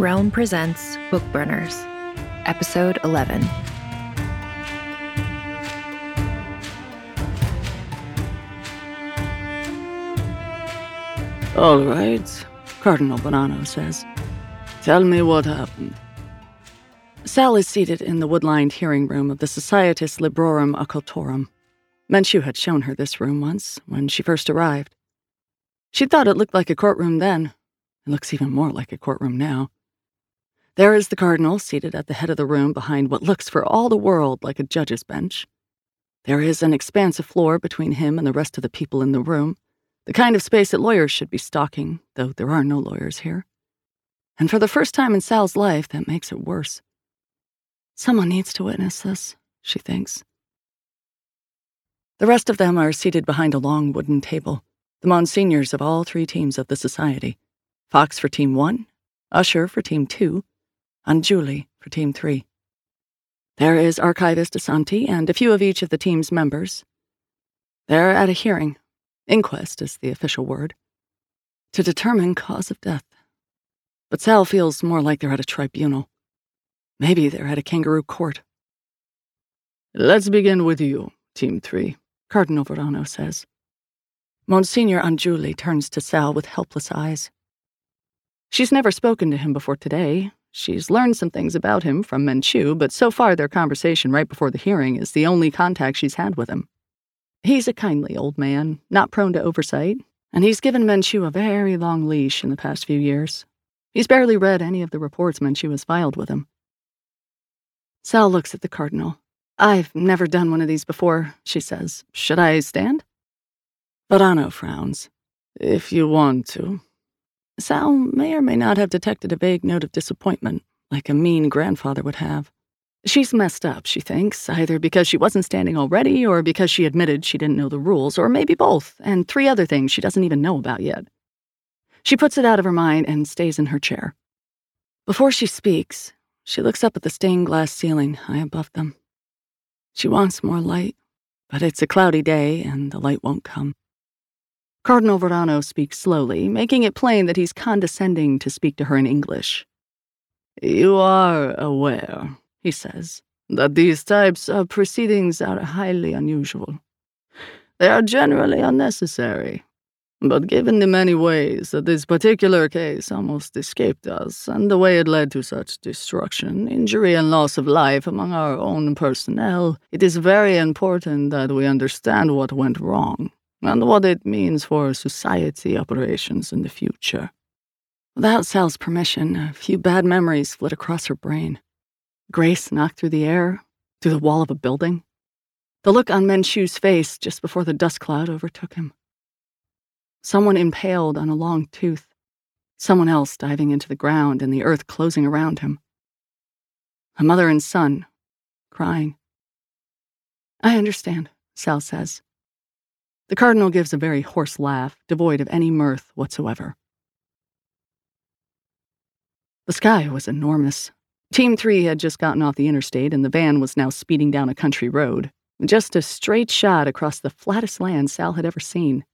Realm presents Bookburners, Episode 11. All right, Cardinal Bonanno says. Tell me what happened. Sal is seated in the wood lined hearing room of the Societas Librorum Occultorum. Menchu had shown her this room once, when she first arrived. She thought it looked like a courtroom then. It looks even more like a courtroom now. There is the Cardinal seated at the head of the room behind what looks for all the world like a judge's bench. There is an expansive floor between him and the rest of the people in the room, the kind of space that lawyers should be stalking, though there are no lawyers here. And for the first time in Sal's life, that makes it worse. Someone needs to witness this, she thinks. The rest of them are seated behind a long wooden table, the monsignors of all three teams of the society Fox for Team 1, Usher for Team 2, and Julie for Team 3. There is Archivist Asanti and a few of each of the team's members. They're at a hearing. Inquest is the official word. To determine cause of death. But Sal feels more like they're at a tribunal. Maybe they're at a kangaroo court. Let's begin with you, Team 3, Cardinal Verano says. Monsignor Anjuli turns to Sal with helpless eyes. She's never spoken to him before today, She's learned some things about him from Menchu, but so far their conversation right before the hearing is the only contact she's had with him. He's a kindly old man, not prone to oversight, and he's given Menchu a very long leash in the past few years. He's barely read any of the reports Menchu has filed with him. Sal looks at the Cardinal. I've never done one of these before, she says. Should I stand? Verano frowns. If you want to. Sal may or may not have detected a vague note of disappointment, like a mean grandfather would have. She's messed up, she thinks, either because she wasn't standing already, or because she admitted she didn't know the rules, or maybe both, and three other things she doesn't even know about yet. She puts it out of her mind and stays in her chair. Before she speaks, she looks up at the stained glass ceiling high above them. She wants more light, but it's a cloudy day and the light won't come. Cardinal Verano speaks slowly, making it plain that he's condescending to speak to her in English. You are aware, he says, that these types of proceedings are highly unusual. They are generally unnecessary. But given the many ways that this particular case almost escaped us, and the way it led to such destruction, injury, and loss of life among our own personnel, it is very important that we understand what went wrong and what it means for society operations in the future. Without Sal's permission, a few bad memories flit across her brain. Grace knocked through the air, through the wall of a building. The look on Menchu's face just before the dust cloud overtook him. Someone impaled on a long tooth. Someone else diving into the ground and the earth closing around him. A mother and son, crying. I understand, Sal says. The Cardinal gives a very hoarse laugh, devoid of any mirth whatsoever. The sky was enormous. Team 3 had just gotten off the interstate, and the van was now speeding down a country road. Just a straight shot across the flattest land Sal had ever seen.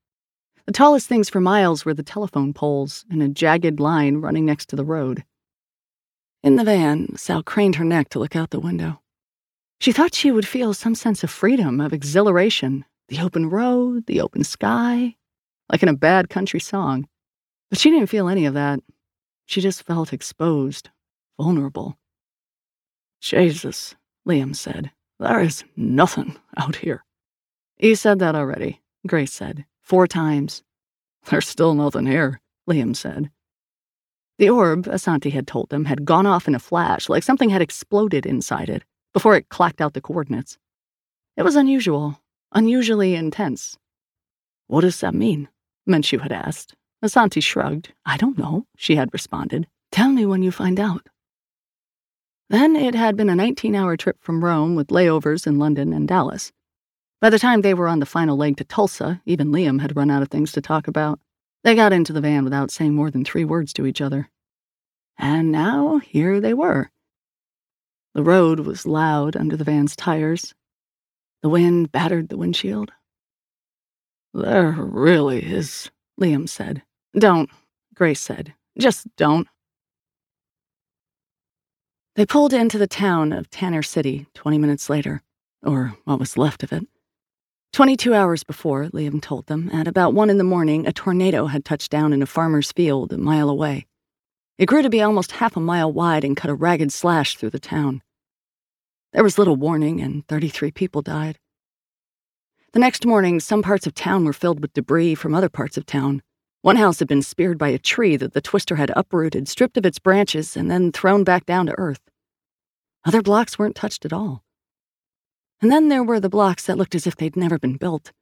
The tallest things for miles were the telephone poles in a jagged line running next to the road. In the van, Sal craned her neck to look out the window. She thought she would feel some sense of freedom, of exhilaration, the open road, the open sky, like in a bad country song. But she didn't feel any of that. She just felt exposed, vulnerable. Jesus, Liam said. There is nothing out here. You said that already, Grace said. Four times. There's still nothing here, Liam said. The orb, Asanti had told them, had gone off in a flash, like something had exploded inside it, before it clacked out the coordinates. It was unusual, unusually intense. What does that mean? Menchu had asked. Asanti shrugged. I don't know, she had responded. Tell me when you find out. Then it had been a 19 hour trip from Rome with layovers in London and Dallas. By the time they were on the final leg to Tulsa, even Liam had run out of things to talk about. They got into the van without saying more than three words to each other. And now here they were. The road was loud under the van's tires. The wind battered the windshield. There really is, Liam said. Don't, Grace said. Just don't. They pulled into the town of Tanner City 20 minutes later, or what was left of it. 22 hours before, Liam told them, at about 1 in the morning, a tornado had touched down in a farmer's field a mile away. It grew to be almost half a mile wide and cut a ragged slash through the town. There was little warning, and 33 people died. The next morning, some parts of town were filled with debris from other parts of town. One house had been speared by a tree that the twister had uprooted, stripped of its branches, and then thrown back down to earth. Other blocks weren't touched at all. And then there were the blocks that looked as if they'd never been built.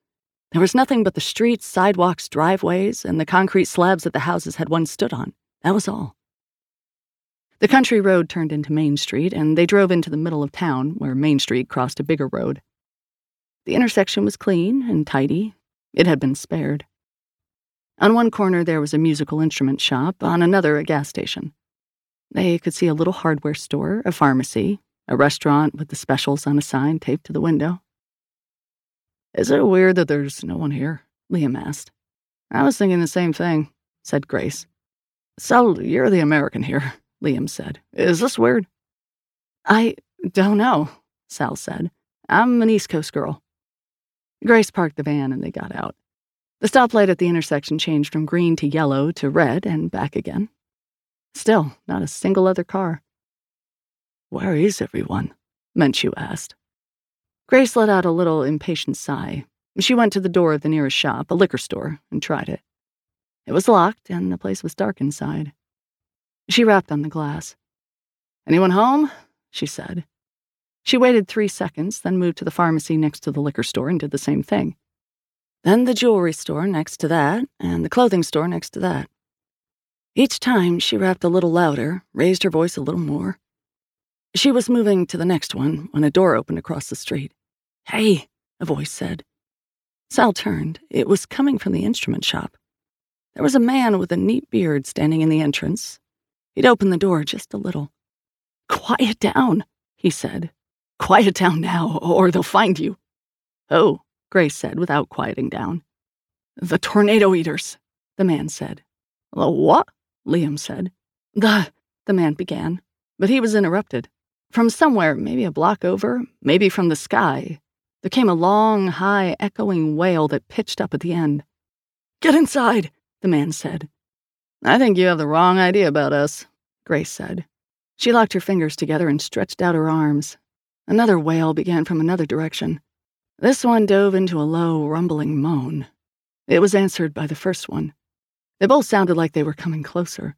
There was nothing but the streets, sidewalks, driveways, and the concrete slabs that the houses had once stood on. That was all. The country road turned into Main Street, and they drove into the middle of town, where Main Street crossed a bigger road. The intersection was clean and tidy. It had been spared. On one corner, there was a musical instrument shop, on another, a gas station. They could see a little hardware store, a pharmacy, a restaurant with the specials on a sign taped to the window. Is it weird that there's no one here? Liam asked. I was thinking the same thing, said Grace. So you're the American here, Liam said. Is this weird? I don't know, Sal said. I'm an East Coast girl. Grace parked the van and they got out. The stoplight at the intersection changed from green to yellow to red and back again. Still, not a single other car. Where is everyone? Menchu asked. Grace let out a little impatient sigh. She went to the door of the nearest shop, a liquor store, and tried it. It was locked, and the place was dark inside. She rapped on the glass. Anyone home? she said. She waited three seconds, then moved to the pharmacy next to the liquor store and did the same thing. Then the jewelry store next to that, and the clothing store next to that. Each time, she rapped a little louder, raised her voice a little more. She was moving to the next one when a door opened across the street. Hey, a voice said. Sal turned. It was coming from the instrument shop. There was a man with a neat beard standing in the entrance. He'd opened the door just a little. Quiet down, he said. Quiet down now, or they'll find you. Oh, Grace said without quieting down. The tornado eaters, the man said. The what? Liam said. The, the man began, but he was interrupted. From somewhere, maybe a block over, maybe from the sky, there came a long, high, echoing wail that pitched up at the end. Get inside, the man said. I think you have the wrong idea about us, Grace said. She locked her fingers together and stretched out her arms. Another wail began from another direction. This one dove into a low, rumbling moan. It was answered by the first one. They both sounded like they were coming closer.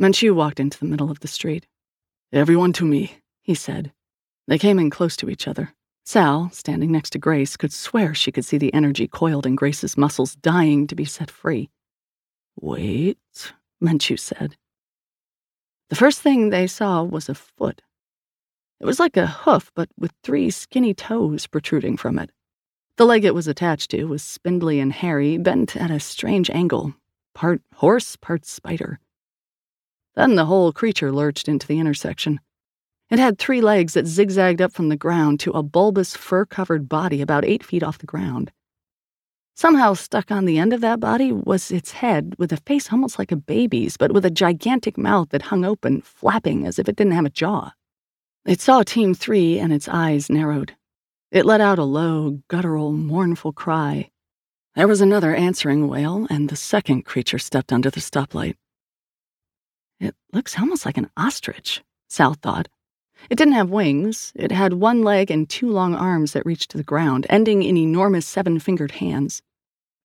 Menchu walked into the middle of the street. Everyone to me, he said. They came in close to each other. Sal, standing next to Grace, could swear she could see the energy coiled in Grace's muscles dying to be set free. Wait, Menchu said. The first thing they saw was a foot. It was like a hoof, but with three skinny toes protruding from it. The leg it was attached to was spindly and hairy, bent at a strange angle, part horse, part spider. Then the whole creature lurched into the intersection. It had three legs that zigzagged up from the ground to a bulbous fur covered body about eight feet off the ground. Somehow stuck on the end of that body was its head, with a face almost like a baby's, but with a gigantic mouth that hung open, flapping as if it didn't have a jaw. It saw Team Three and its eyes narrowed. It let out a low, guttural, mournful cry. There was another answering wail, and the second creature stepped under the stoplight. It looks almost like an ostrich, Sal thought. It didn't have wings. It had one leg and two long arms that reached to the ground, ending in enormous seven fingered hands.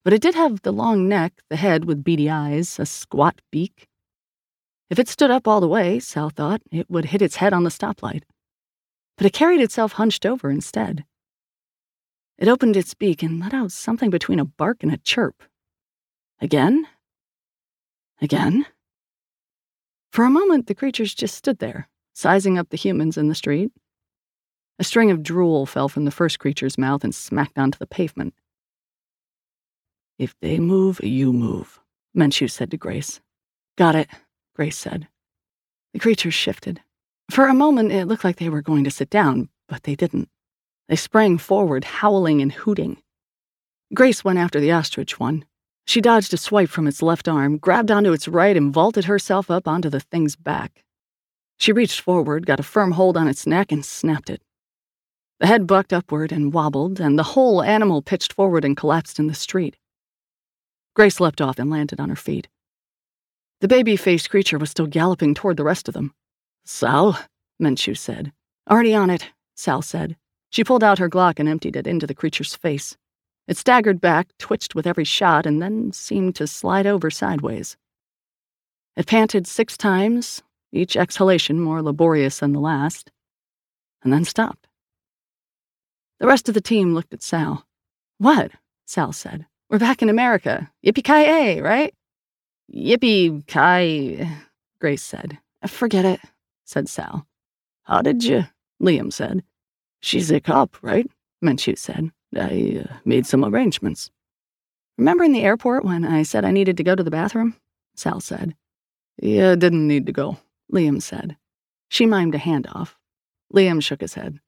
But it did have the long neck, the head with beady eyes, a squat beak. If it stood up all the way, Sal thought, it would hit its head on the stoplight. But it carried itself hunched over instead. It opened its beak and let out something between a bark and a chirp. Again? Again? For a moment, the creatures just stood there, sizing up the humans in the street. A string of drool fell from the first creature's mouth and smacked onto the pavement. If they move, you move, Menchu said to Grace. Got it, Grace said. The creatures shifted. For a moment, it looked like they were going to sit down, but they didn't. They sprang forward, howling and hooting. Grace went after the ostrich one. She dodged a swipe from its left arm, grabbed onto its right, and vaulted herself up onto the thing's back. She reached forward, got a firm hold on its neck, and snapped it. The head bucked upward and wobbled, and the whole animal pitched forward and collapsed in the street. Grace leapt off and landed on her feet. The baby faced creature was still galloping toward the rest of them. Sal, Menchu said. Already on it, Sal said. She pulled out her Glock and emptied it into the creature's face. It staggered back, twitched with every shot, and then seemed to slide over sideways. It panted six times, each exhalation more laborious than the last, and then stopped. The rest of the team looked at Sal. What? Sal said. We're back in America. Yippee-ki-yay, right? Yippee-ki, Grace said. Forget it, said Sal. How did you? Liam said. She's a cop, right? Menchu said. I uh, made some arrangements. Remember in the airport when I said I needed to go to the bathroom? Sal said. Yeah, didn't need to go, Liam said. She mimed a handoff. Liam shook his head.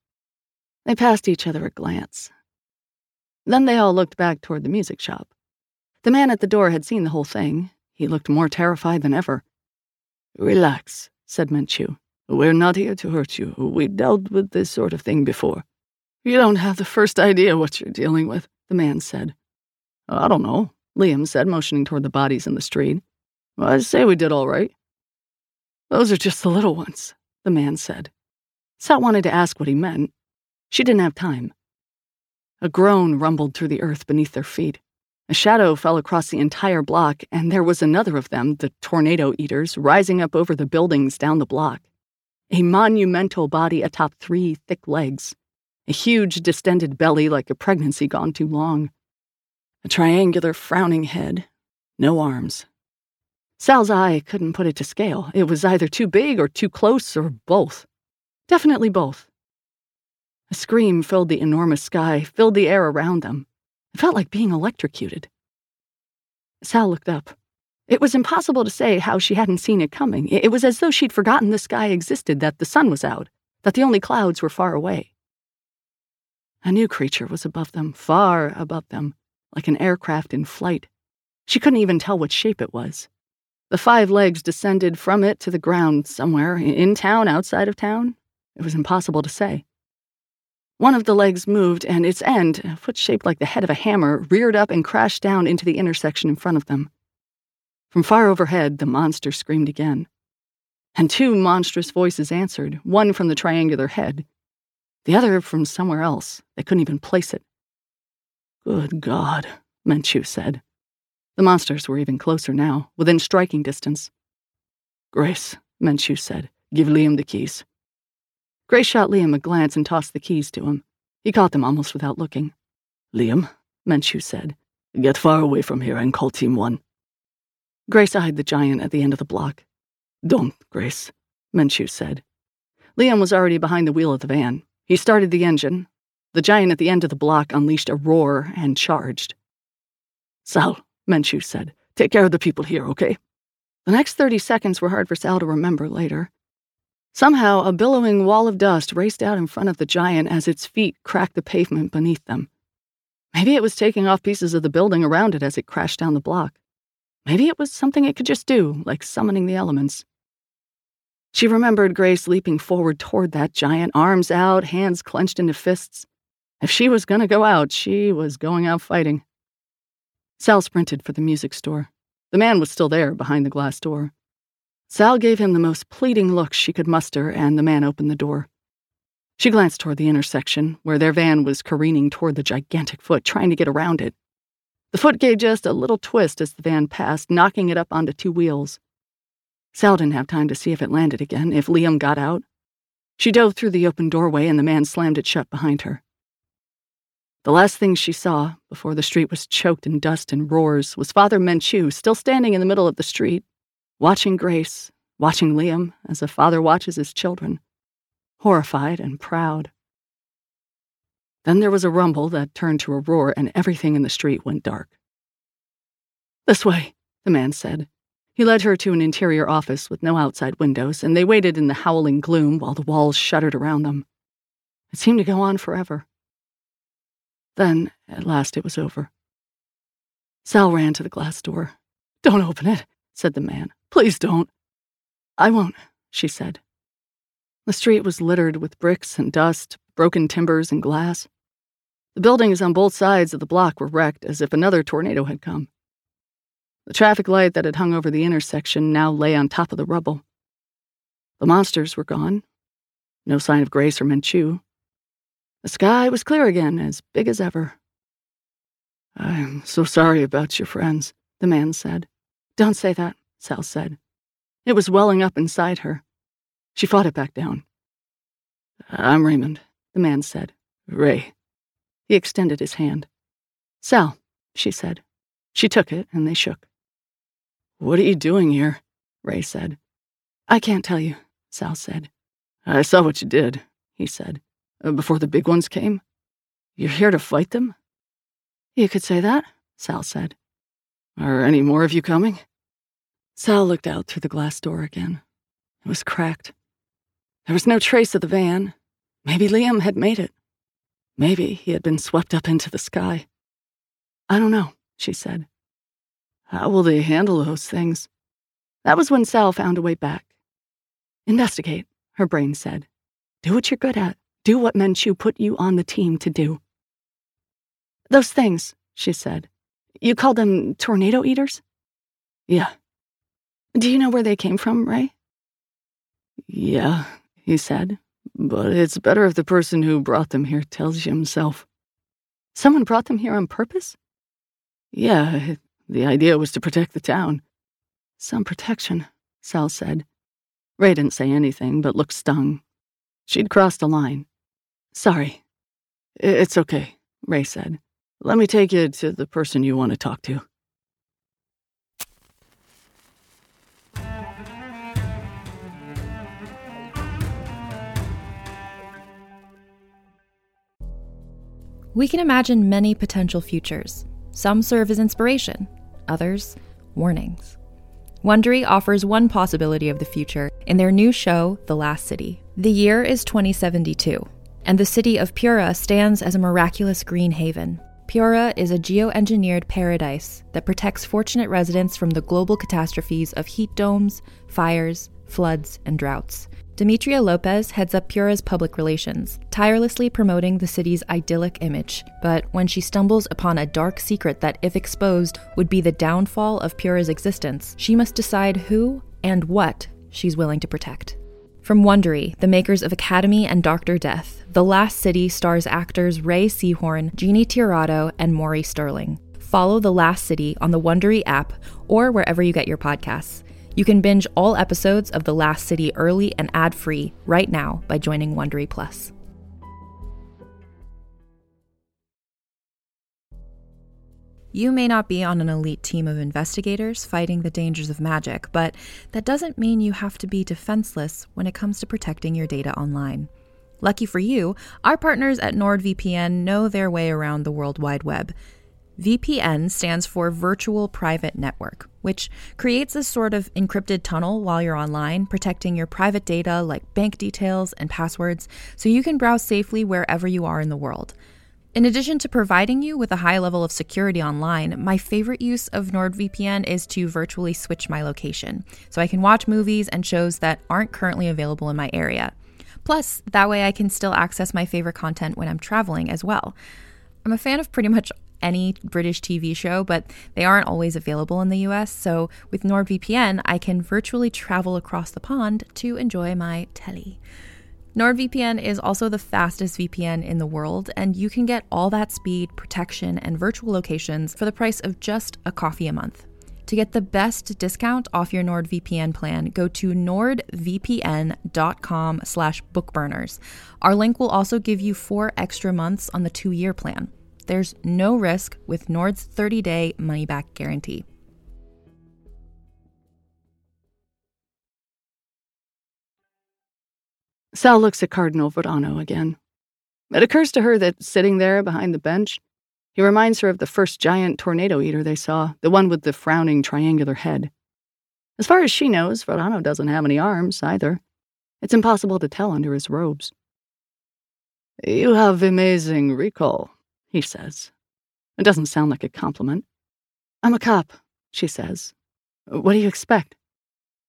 They passed each other a glance. Then they all looked back toward the music shop. The man at the door had seen the whole thing. He looked more terrified than ever. Relax, said Menchu. We're not here to hurt you. We've dealt with this sort of thing before. You don't have the first idea what you're dealing with, the man said. I don't know, Liam said, motioning toward the bodies in the street. I'd say we did all right. Those are just the little ones, the man said. Sal wanted to ask what he meant. She didn't have time. A groan rumbled through the earth beneath their feet. A shadow fell across the entire block, and there was another of them, the tornado eaters, rising up over the buildings down the block. A monumental body atop three thick legs. A huge distended belly like a pregnancy gone too long. A triangular frowning head. No arms. Sal's eye couldn't put it to scale. It was either too big or too close or both. Definitely both. A scream filled the enormous sky, filled the air around them. It felt like being electrocuted. Sal looked up. It was impossible to say how she hadn't seen it coming. It was as though she'd forgotten the sky existed, that the sun was out, that the only clouds were far away. A new creature was above them, far above them, like an aircraft in flight. She couldn't even tell what shape it was. The five legs descended from it to the ground somewhere, in town, outside of town. It was impossible to say. One of the legs moved, and its end, a foot shaped like the head of a hammer, reared up and crashed down into the intersection in front of them. From far overhead, the monster screamed again. And two monstrous voices answered, one from the triangular head, the other from somewhere else. They couldn't even place it. Good God, Menchu said. The monsters were even closer now, within striking distance. Grace, Menchu said, give Liam the keys. Grace shot Liam a glance and tossed the keys to him. He caught them almost without looking. Liam, Menchu said, get far away from here and call Team 1. Grace eyed the giant at the end of the block. Don't, Grace, Menchu said. Liam was already behind the wheel of the van. He started the engine. The giant at the end of the block unleashed a roar and charged. Sal, Menchu said, take care of the people here, okay? The next 30 seconds were hard for Sal to remember later. Somehow, a billowing wall of dust raced out in front of the giant as its feet cracked the pavement beneath them. Maybe it was taking off pieces of the building around it as it crashed down the block. Maybe it was something it could just do, like summoning the elements. She remembered Grace leaping forward toward that giant, arms out, hands clenched into fists. If she was going to go out, she was going out fighting. Sal sprinted for the music store. The man was still there behind the glass door. Sal gave him the most pleading look she could muster, and the man opened the door. She glanced toward the intersection, where their van was careening toward the gigantic foot, trying to get around it. The foot gave just a little twist as the van passed, knocking it up onto two wheels. Sal didn't have time to see if it landed again, if Liam got out. She dove through the open doorway, and the man slammed it shut behind her. The last thing she saw, before the street was choked in dust and roars, was Father Menchu still standing in the middle of the street, watching Grace, watching Liam as a father watches his children, horrified and proud. Then there was a rumble that turned to a roar, and everything in the street went dark. This way, the man said. He led her to an interior office with no outside windows, and they waited in the howling gloom while the walls shuddered around them. It seemed to go on forever. Then, at last, it was over. Sal ran to the glass door. Don't open it, said the man. Please don't. I won't, she said. The street was littered with bricks and dust, broken timbers and glass. The buildings on both sides of the block were wrecked as if another tornado had come. The traffic light that had hung over the intersection now lay on top of the rubble. The monsters were gone. No sign of Grace or Menchu. The sky was clear again, as big as ever. I'm so sorry about your friends, the man said. Don't say that, Sal said. It was welling up inside her. She fought it back down. I'm Raymond, the man said. Ray. He extended his hand. Sal, she said. She took it, and they shook. What are you doing here? Ray said. I can't tell you, Sal said. I saw what you did, he said. Uh, before the big ones came? You're here to fight them? You could say that, Sal said. Are any more of you coming? Sal looked out through the glass door again. It was cracked. There was no trace of the van. Maybe Liam had made it. Maybe he had been swept up into the sky. I don't know, she said. How will they handle those things? That was when Sal found a way back. Investigate, her brain said. Do what you're good at. Do what Menchu put you on the team to do. Those things, she said. You call them tornado eaters? Yeah. Do you know where they came from, Ray? Yeah, he said. But it's better if the person who brought them here tells you himself. Someone brought them here on purpose? Yeah, the idea was to protect the town. Some protection, Sal said. Ray didn't say anything, but looked stung. She'd crossed a line. Sorry. It's okay, Ray said. Let me take you to the person you want to talk to. We can imagine many potential futures. Some serve as inspiration, others, warnings. Wondery offers one possibility of the future in their new show, The Last City. The year is 2072, and the city of Pura stands as a miraculous green haven. Pura is a geoengineered paradise that protects fortunate residents from the global catastrophes of heat domes, fires, floods, and droughts. Demetria Lopez heads up Pura's public relations, tirelessly promoting the city's idyllic image. But when she stumbles upon a dark secret that, if exposed, would be the downfall of Pura's existence, she must decide who and what she's willing to protect. From Wondery, the makers of Academy and Dr. Death, The Last City stars actors Rhea Seehorn, Jeannie Tirado, and Maury Sterling. Follow The Last City on the Wondery app or wherever you get your podcasts. You can binge all episodes of The Last City early and ad-free right now by joining Wondery Plus. You may not be on an elite team of investigators fighting the dangers of magic, but that doesn't mean you have to be defenseless when it comes to protecting your data online. Lucky for you, our partners at NordVPN know their way around the World Wide Web. VPN stands for Virtual Private Network, which creates a sort of encrypted tunnel while you're online, protecting your private data like bank details and passwords so you can browse safely wherever you are in the world. In addition to providing you with a high level of security online, my favorite use of NordVPN is to virtually switch my location so I can watch movies and shows that aren't currently available in my area. Plus, that way I can still access my favorite content when I'm traveling as well. I'm a fan of pretty much any British TV show, but they aren't always available in the US. So with NordVPN, I can virtually travel across the pond to enjoy my telly. NordVPN is also the fastest VPN in the world, and you can get all that speed, protection, and virtual locations for the price of just a coffee a month. To get the best discount off your NordVPN plan, go to nordvpn.com slash bookburners. Our link will also give you four extra months on the two-year plan. There's no risk with Nord's 30 day money back guarantee. Sal looks at Cardinal Verano again. It occurs to her that sitting there behind the bench, he reminds her of the first giant tornado eater they saw, the one with the frowning triangular head. As far as she knows, Verano doesn't have any arms either. It's impossible to tell under his robes. You have amazing recall, he says. It doesn't sound like a compliment. I'm a cop, she says. What do you expect?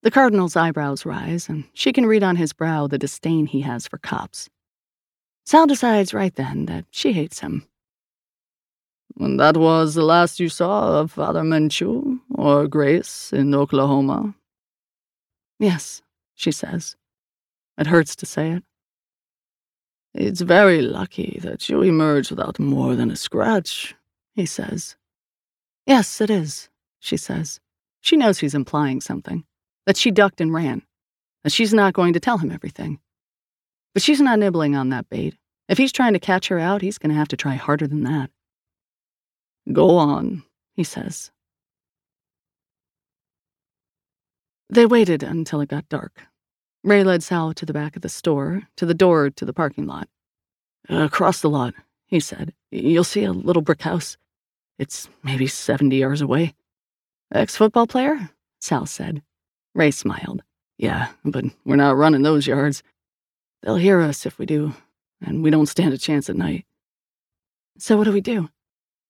The Cardinal's eyebrows rise, and she can read on his brow the disdain he has for cops. Sal decides right then that she hates him. And that was the last you saw of Father Menchu or Grace in Oklahoma? Yes, she says. It hurts to say it. It's very lucky that you emerged without more than a scratch, he says. Yes, it is, she says. She knows he's implying something, that she ducked and ran, that she's not going to tell him everything. But she's not nibbling on that bait. If he's trying to catch her out, he's going to have to try harder than that. Go on, he says. They waited until it got dark. Ray led Sal to the back of the store, to the door to the parking lot. Across the lot, he said. You'll see a little brick house. It's maybe 70 yards away. Ex football player? Sal said. Ray smiled. Yeah, but we're not running those yards. They'll hear us if we do, and we don't stand a chance at night. So what do we do?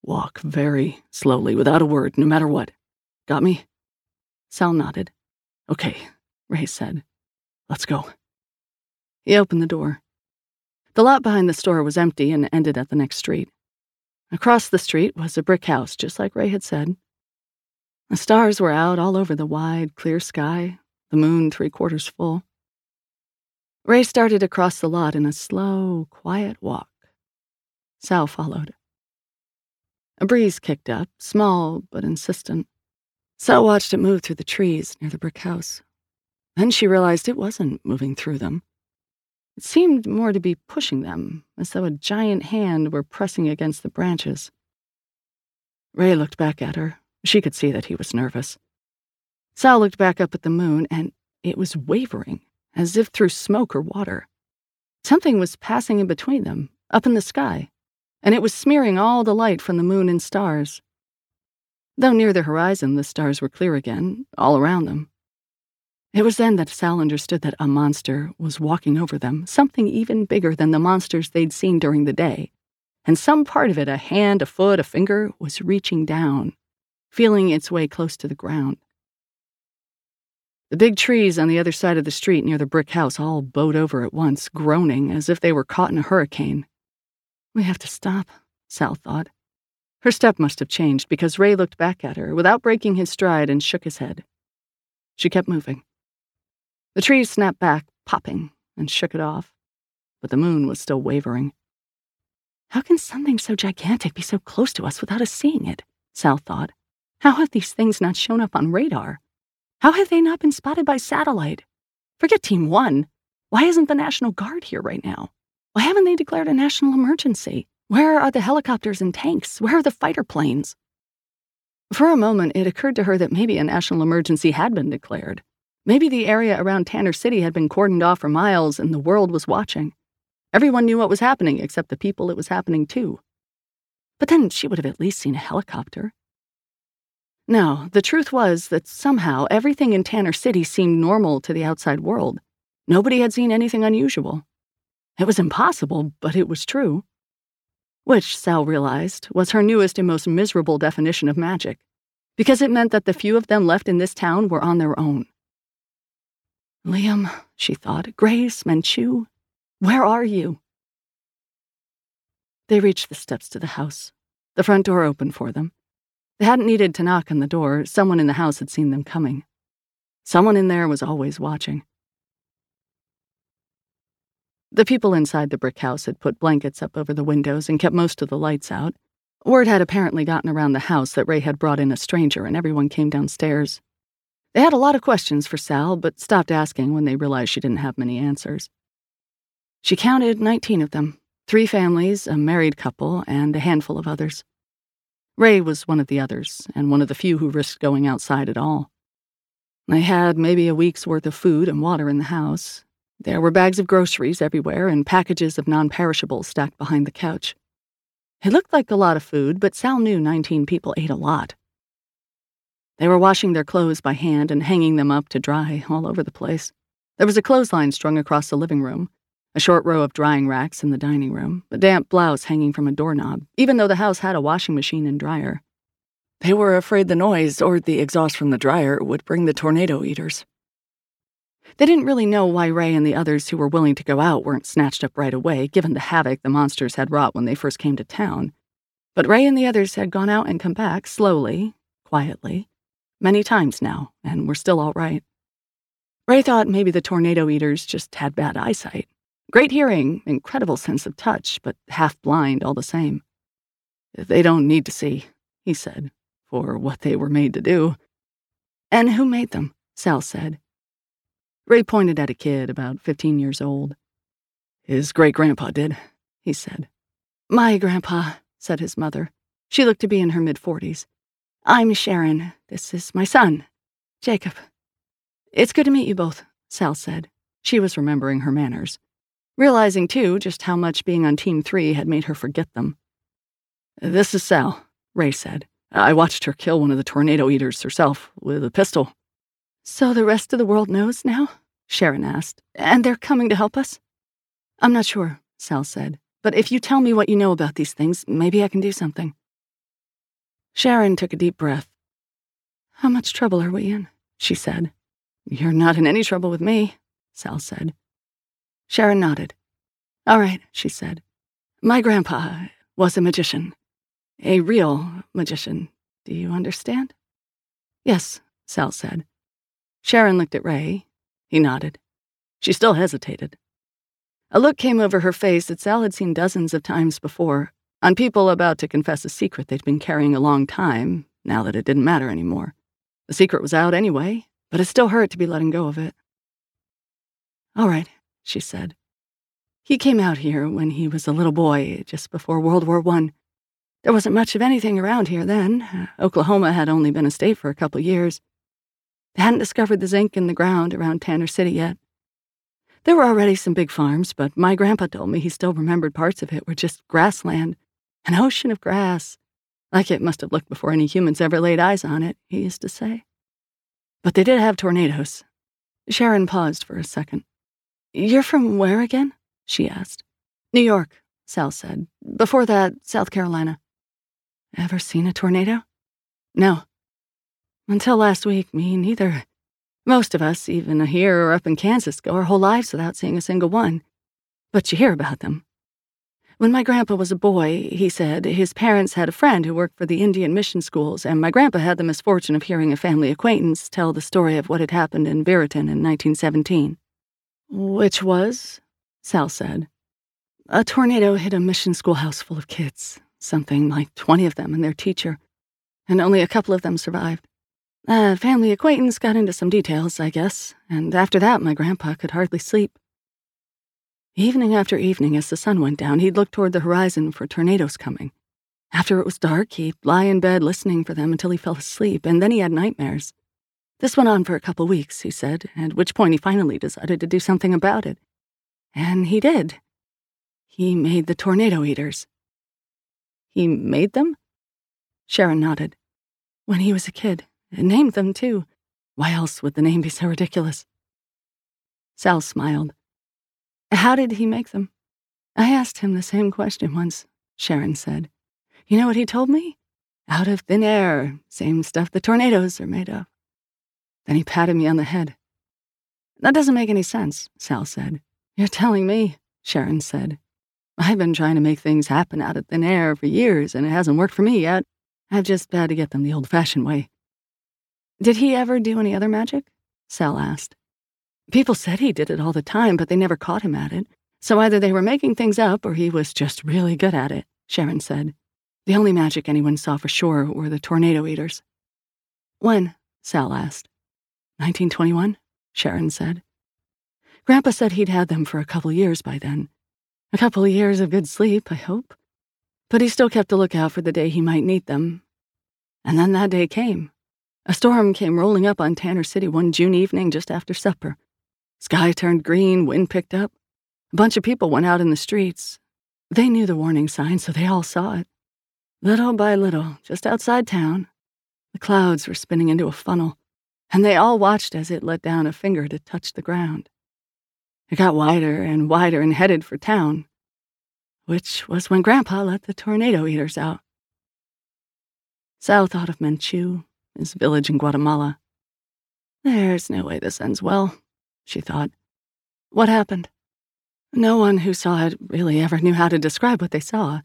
Walk very slowly, without a word, no matter what. Got me? Sal nodded. Okay, Ray said. Let's go. He opened the door. The lot behind the store was empty and ended at the next street. Across the street was a brick house, just like Ray had said. The stars were out all over the wide, clear sky, the moon three quarters full. Ray started across the lot in a slow, quiet walk. Sal followed. A breeze kicked up, small but insistent. Sal watched it move through the trees near the brick house. Then she realized it wasn't moving through them. It seemed more to be pushing them, as though a giant hand were pressing against the branches. Ray looked back at her. She could see that he was nervous. Sal looked back up at the moon, and it was wavering, as if through smoke or water. Something was passing in between them, up in the sky, and it was smearing all the light from the moon and stars. Though near the horizon, the stars were clear again, all around them. It was then that Sal understood that a monster was walking over them, something even bigger than the monsters they'd seen during the day. And some part of it, a hand, a foot, a finger, was reaching down, feeling its way close to the ground. The big trees on the other side of the street near the brick house all bowed over at once, groaning as if they were caught in a hurricane. We have to stop, Sal thought. Her step must have changed because Ray looked back at her without breaking his stride and shook his head. She kept moving. The trees snapped back, popping, and shook it off, but the moon was still wavering. How can something so gigantic be so close to us without us seeing it? Sal thought. How have these things not shown up on radar? How have they not been spotted by satellite? Forget Team One. Why isn't the National Guard here right now? Why haven't they declared a national emergency? Where are the helicopters and tanks? Where are the fighter planes? For a moment, it occurred to her that maybe a national emergency had been declared, Maybe the area around Tanner City had been cordoned off for miles and the world was watching. Everyone knew what was happening except the people it was happening to. But then she would have at least seen a helicopter. No, the truth was that somehow everything in Tanner City seemed normal to the outside world. Nobody had seen anything unusual. It was impossible, but it was true. Which, Sal realized, was her newest and most miserable definition of magic, because it meant that the few of them left in this town were on their own. Liam, she thought, Grace, Menchu, where are you? They reached the steps to the house. The front door opened for them. They hadn't needed to knock on the door, someone in the house had seen them coming. Someone in there was always watching. The people inside the brick house had put blankets up over the windows and kept most of the lights out. Word had apparently gotten around the house that Ray had brought in a stranger, and everyone came downstairs. They had a lot of questions for Sal, but stopped asking when they realized she didn't have many answers. She counted 19 of them three families, a married couple, and a handful of others. Ray was one of the others, and one of the few who risked going outside at all. They had maybe a week's worth of food and water in the house. There were bags of groceries everywhere and packages of non perishables stacked behind the couch. It looked like a lot of food, but Sal knew 19 people ate a lot. They were washing their clothes by hand and hanging them up to dry all over the place. There was a clothesline strung across the living room, a short row of drying racks in the dining room, a damp blouse hanging from a doorknob, even though the house had a washing machine and dryer. They were afraid the noise or the exhaust from the dryer would bring the tornado eaters. They didn't really know why Ray and the others who were willing to go out weren't snatched up right away, given the havoc the monsters had wrought when they first came to town. But Ray and the others had gone out and come back slowly, quietly, many times now, and we're still all right. Ray thought maybe the tornado eaters just had bad eyesight. Great hearing, incredible sense of touch, but half blind all the same. They don't need to see, he said, for what they were made to do. And who made them? Sal said. Ray pointed at a kid about 15 years old. His great grandpa did, he said. My grandpa, said his mother. She looked to be in her mid 40s. I'm Sharon. This is my son, Jacob. It's good to meet you both, Sal said. She was remembering her manners realizing, too, just how much being on Team 3 had made her forget them. This is Sal, Ray said. I watched her kill one of the tornado eaters herself with a pistol. So the rest of the world knows now? Sharon asked. And they're coming to help us? I'm not sure, Sal said. But if you tell me what you know about these things, maybe I can do something. Sharon took a deep breath. How much trouble are we in? she said. You're not in any trouble with me, Sal said. Sharon nodded. All right, she said. My grandpa was a magician. A real magician. Do you understand? Yes, Sal said. Sharon looked at Ray. He nodded. She still hesitated. A look came over her face that Sal had seen dozens of times before, on people about to confess a secret they'd been carrying a long time, now that it didn't matter anymore. The secret was out anyway, but it still hurt to be letting go of it. All right, she said. He came out here when he was a little boy, just before World War I. There wasn't much of anything around here then. Oklahoma had only been a state for a couple years. They hadn't discovered the zinc in the ground around Tanner City yet. There were already some big farms, but my grandpa told me he still remembered parts of it were just grassland, an ocean of grass, like it must have looked before any humans ever laid eyes on it, he used to say. But they did have tornadoes. Sharon paused for a second. You're from where again? she asked. New York, Sal said. Before that, South Carolina. Ever seen a tornado? No. Until last week, me neither. Most of us, even here or up in Kansas, go our whole lives without seeing a single one. But you hear about them. When my grandpa was a boy, he said, his parents had a friend who worked for the Indian mission schools, and my grandpa had the misfortune of hearing a family acquaintance tell the story of what had happened in Buriton in 1917. Which was? Sal said. A tornado hit a mission schoolhouse full of kids, something like 20 of them and their teacher, and only a couple of them survived. A family acquaintance got into some details, I guess, and after that, my grandpa could hardly sleep. Evening after evening, as the sun went down, he'd look toward the horizon for tornadoes coming. After it was dark, he'd lie in bed listening for them until he fell asleep, and then he had nightmares. This went on for a couple weeks, he said, at which point he finally decided to do something about it. And he did. He made the tornado eaters. He made them? Sharon nodded. When he was a kid, and named them too. Why else would the name be so ridiculous? Sal smiled. How did he make them? I asked him the same question once, Sharon said. You know what he told me? Out of thin air, same stuff the tornadoes are made of. Then he patted me on the head. That doesn't make any sense, Sal said. You're telling me, Sharon said. I've been trying to make things happen out of thin air for years, and it hasn't worked for me yet. I've just had to get them the old fashioned way. Did he ever do any other magic? Sal asked. People said he did it all the time, but they never caught him at it. So either they were making things up or he was just really good at it, Sharon said. The only magic anyone saw for sure were the tornado eaters. When? Sal asked. 1921, Sharon said. Grandpa said he'd had them for a couple years by then. A couple of years of good sleep, I hope. But he still kept a lookout for the day he might need them. And then that day came. A storm came rolling up on Tanner City one June evening just after supper. Sky turned green, wind picked up. A bunch of people went out in the streets. They knew the warning sign, so they all saw it. Little by little, just outside town, the clouds were spinning into a funnel, and they all watched as it let down a finger to touch the ground. It got wider and wider and headed for town, which was when Grandpa let the tornado eaters out. Sal thought of Menchu, his village in Guatemala. There's no way this ends well, she thought. What happened? No one who saw it really ever knew how to describe what they saw.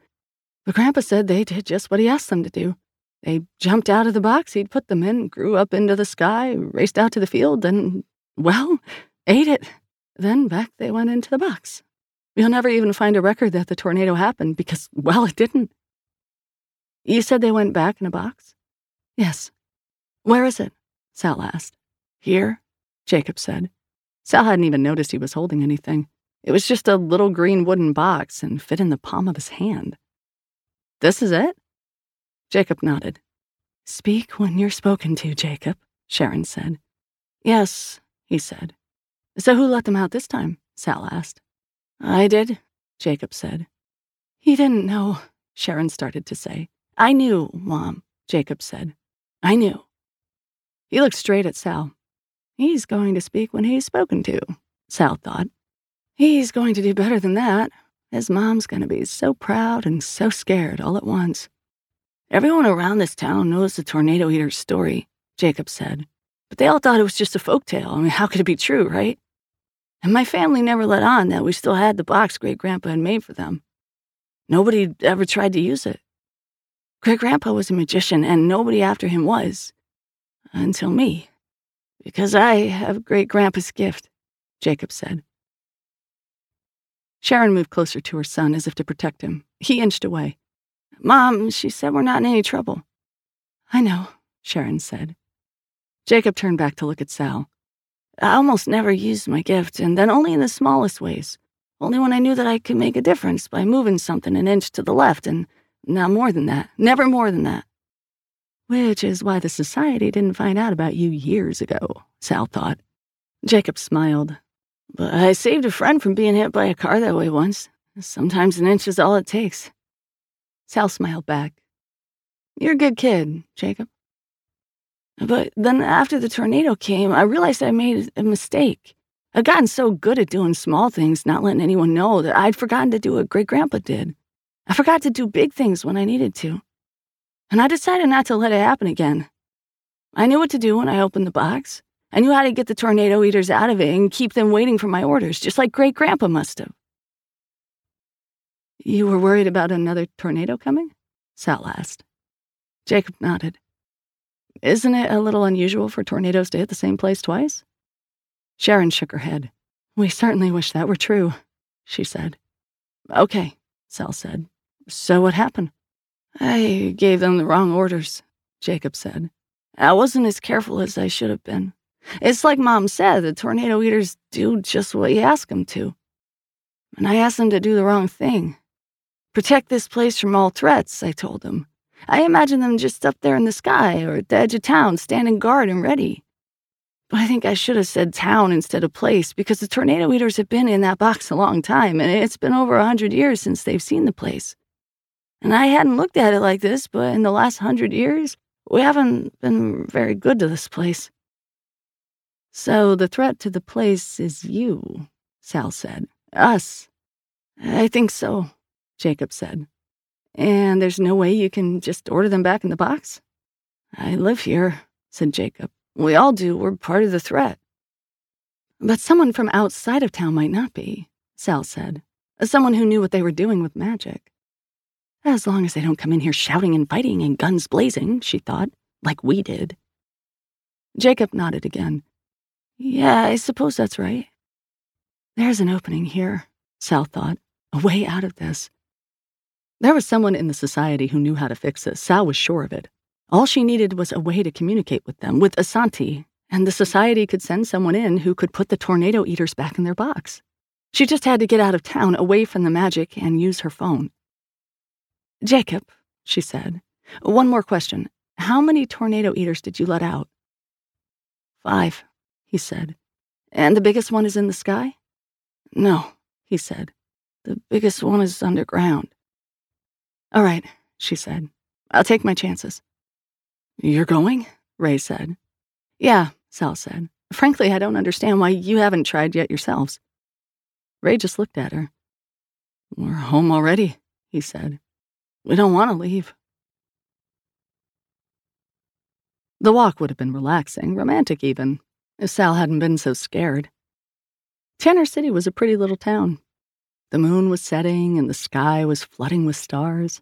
But Grandpa said they did just what he asked them to do. They jumped out of the box he'd put them in, grew up into the sky, raced out to the field, and, well, ate it. Then back they went into the box. You'll never even find a record that the tornado happened because, well, it didn't. You said they went back in a box? Yes. Where is it? Sal asked. Here, Jacob said. Sal hadn't even noticed he was holding anything. It was just a little green wooden box and fit in the palm of his hand. This is it? Jacob nodded. Speak when you're spoken to, Jacob, Sharon said. Yes, he said. So who let them out this time? Sal asked. I did, Jacob said. He didn't know, Sharon started to say. I knew, Mom, Jacob said. I knew. He looked straight at Sal. He's going to speak when he's spoken to, Sal thought. He's going to do better than that. His mom's going to be so proud and so scared all at once. Everyone around this town knows the tornado eater's story, Jacob said. But they all thought it was just a folk tale. I mean, how could it be true, right? And my family never let on that we still had the box great grandpa had made for them. Nobody ever tried to use it. Great grandpa was a magician, and nobody after him was. Until me. Because I have great grandpa's gift, Jacob said. Sharon moved closer to her son as if to protect him. He inched away. Mom, she said we're not in any trouble. I know, Sharon said. Jacob turned back to look at Sal. I almost never used my gift, and then only in the smallest ways. Only when I knew that I could make a difference by moving something an inch to the left, and not more than that. Never more than that. Which is why the society didn't find out about you years ago, Sal thought. Jacob smiled. But I saved a friend from being hit by a car that way once. Sometimes an inch is all it takes. Sal smiled back. You're a good kid, Jacob. But then after the tornado came, I realized I made a mistake. I'd gotten so good at doing small things, not letting anyone know, that I'd forgotten to do what great grandpa did. I forgot to do big things when I needed to. And I decided not to let it happen again. I knew what to do when I opened the box. I knew how to get the tornado eaters out of it and keep them waiting for my orders, just like great grandpa must have. You were worried about another tornado coming? Sal asked. Jacob nodded. Isn't it a little unusual for tornadoes to hit the same place twice? Sharon shook her head. We certainly wish that were true, she said. Okay, Sal said. So what happened? I gave them the wrong orders, Jacob said. I wasn't as careful as I should have been. It's like Mom said the tornado eaters do just what you ask them to. And I asked them to do the wrong thing. Protect this place from all threats, I told them. I imagined them just up there in the sky or at the edge of town, standing guard and ready. But I think I should have said town instead of place because the tornado eaters have been in that box a long time, and it's been over a hundred years since they've seen the place. And I hadn't looked at it like this, but in the last hundred years, we haven't been very good to this place. So the threat to the place is you, Sal said. Us. I think so, Jacob said. And there's no way you can just order them back in the box? I live here, said Jacob. We all do. We're part of the threat. But someone from outside of town might not be, Sal said. Someone who knew what they were doing with magic. As long as they don't come in here shouting and fighting and guns blazing, she thought, like we did. Jacob nodded again. Yeah, I suppose that's right. There's an opening here, Sal thought, a way out of this. There was someone in the society who knew how to fix this. Sal was sure of it. All she needed was a way to communicate with them, with Asanti, and the society could send someone in who could put the tornado eaters back in their box. She just had to get out of town, away from the magic, and use her phone. Jacob, she said, one more question. How many tornado eaters did you let out? Five, he said. And the biggest one is in the sky? No, he said. The biggest one is underground. All right, she said. I'll take my chances. You're going? Ray said. Yeah, Sal said. Frankly, I don't understand why you haven't tried yet yourselves. Ray just looked at her. We're home already, he said. We don't want to leave. The walk would have been relaxing, romantic even, if Sal hadn't been so scared. Tanner City was a pretty little town. The moon was setting and the sky was flooding with stars.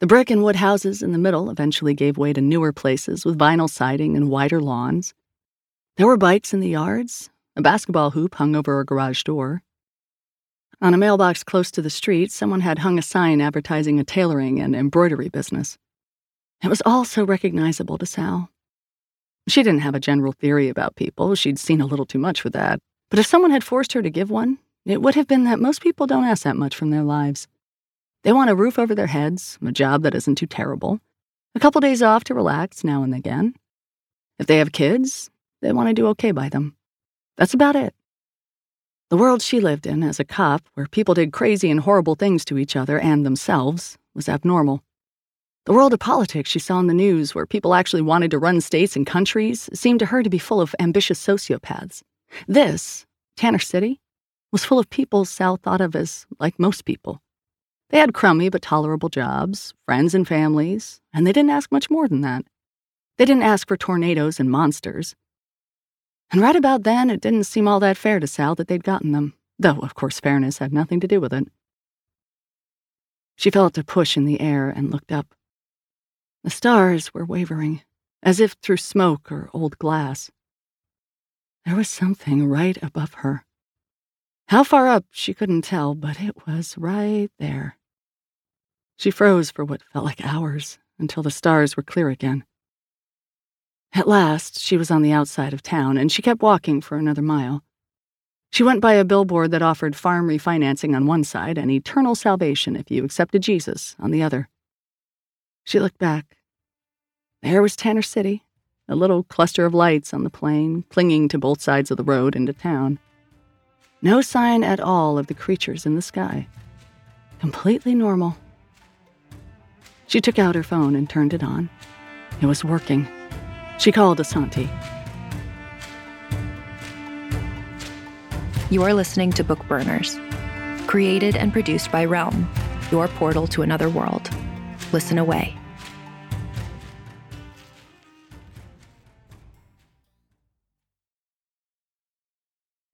The brick and wood houses in the middle eventually gave way to newer places with vinyl siding and wider lawns. There were bikes in the yards. A basketball hoop hung over a garage door. On a mailbox close to the street, someone had hung a sign advertising a tailoring and embroidery business. It was all so recognizable to Sal. She didn't have a general theory about people, she'd seen a little too much for that. But if someone had forced her to give one, it would have been that most people don't ask that much from their lives. They want a roof over their heads, a job that isn't too terrible, a couple days off to relax now and again. If they have kids, they want to do okay by them. That's about it. The world she lived in as a cop, where people did crazy and horrible things to each other and themselves, was abnormal. The world of politics she saw in the news, where people actually wanted to run states and countries, seemed to her to be full of ambitious sociopaths. This, Tanner City, was full of people Sal thought of as like most people. They had crummy but tolerable jobs, friends and families, and they didn't ask much more than that. They didn't ask for tornadoes and monsters. And right about then, it didn't seem all that fair to Sal that they'd gotten them, though, of course, fairness had nothing to do with it. She felt a push in the air and looked up. The stars were wavering, as if through smoke or old glass. There was something right above her. How far up, she couldn't tell, but it was right there. She froze for what felt like hours until the stars were clear again. At last, she was on the outside of town, and she kept walking for another mile. She went by a billboard that offered farm refinancing on one side and eternal salvation if you accepted Jesus on the other. She looked back. There was Tanner City, a little cluster of lights on the plain, clinging to both sides of the road into town. No sign at all of the creatures in the sky. Completely normal. She took out her phone and turned it on. It was working. She called Asanti. You are listening to Bookburners, created and produced by Realm, your portal to another world. Listen away.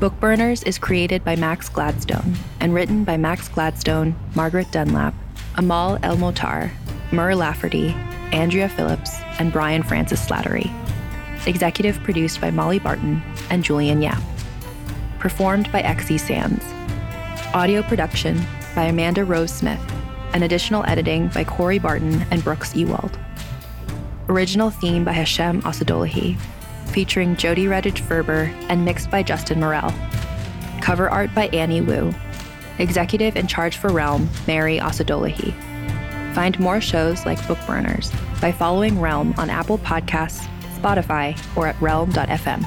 Bookburners is created by Max Gladstone and written by Max Gladstone, Margaret Dunlap, Amal El-Mohtar, Mur Lafferty, Andrea Phillips, and Brian Francis Slattery. Executive produced by Molly Barton and Julian Yap. Performed by Xe Sands. Audio production by Amanda Rose Smith, and additional editing by Corey Barton and Brooks Ewald. Original theme by Hashem Assadullahi, featuring Jodi Redhage Ferber and mixed by Justin Morel. Cover art by Annie Wu. Executive in charge for Realm, Mary Assadullahi. Find more shows like Bookburners by following Realm on Apple Podcasts, Spotify, or at realm.fm.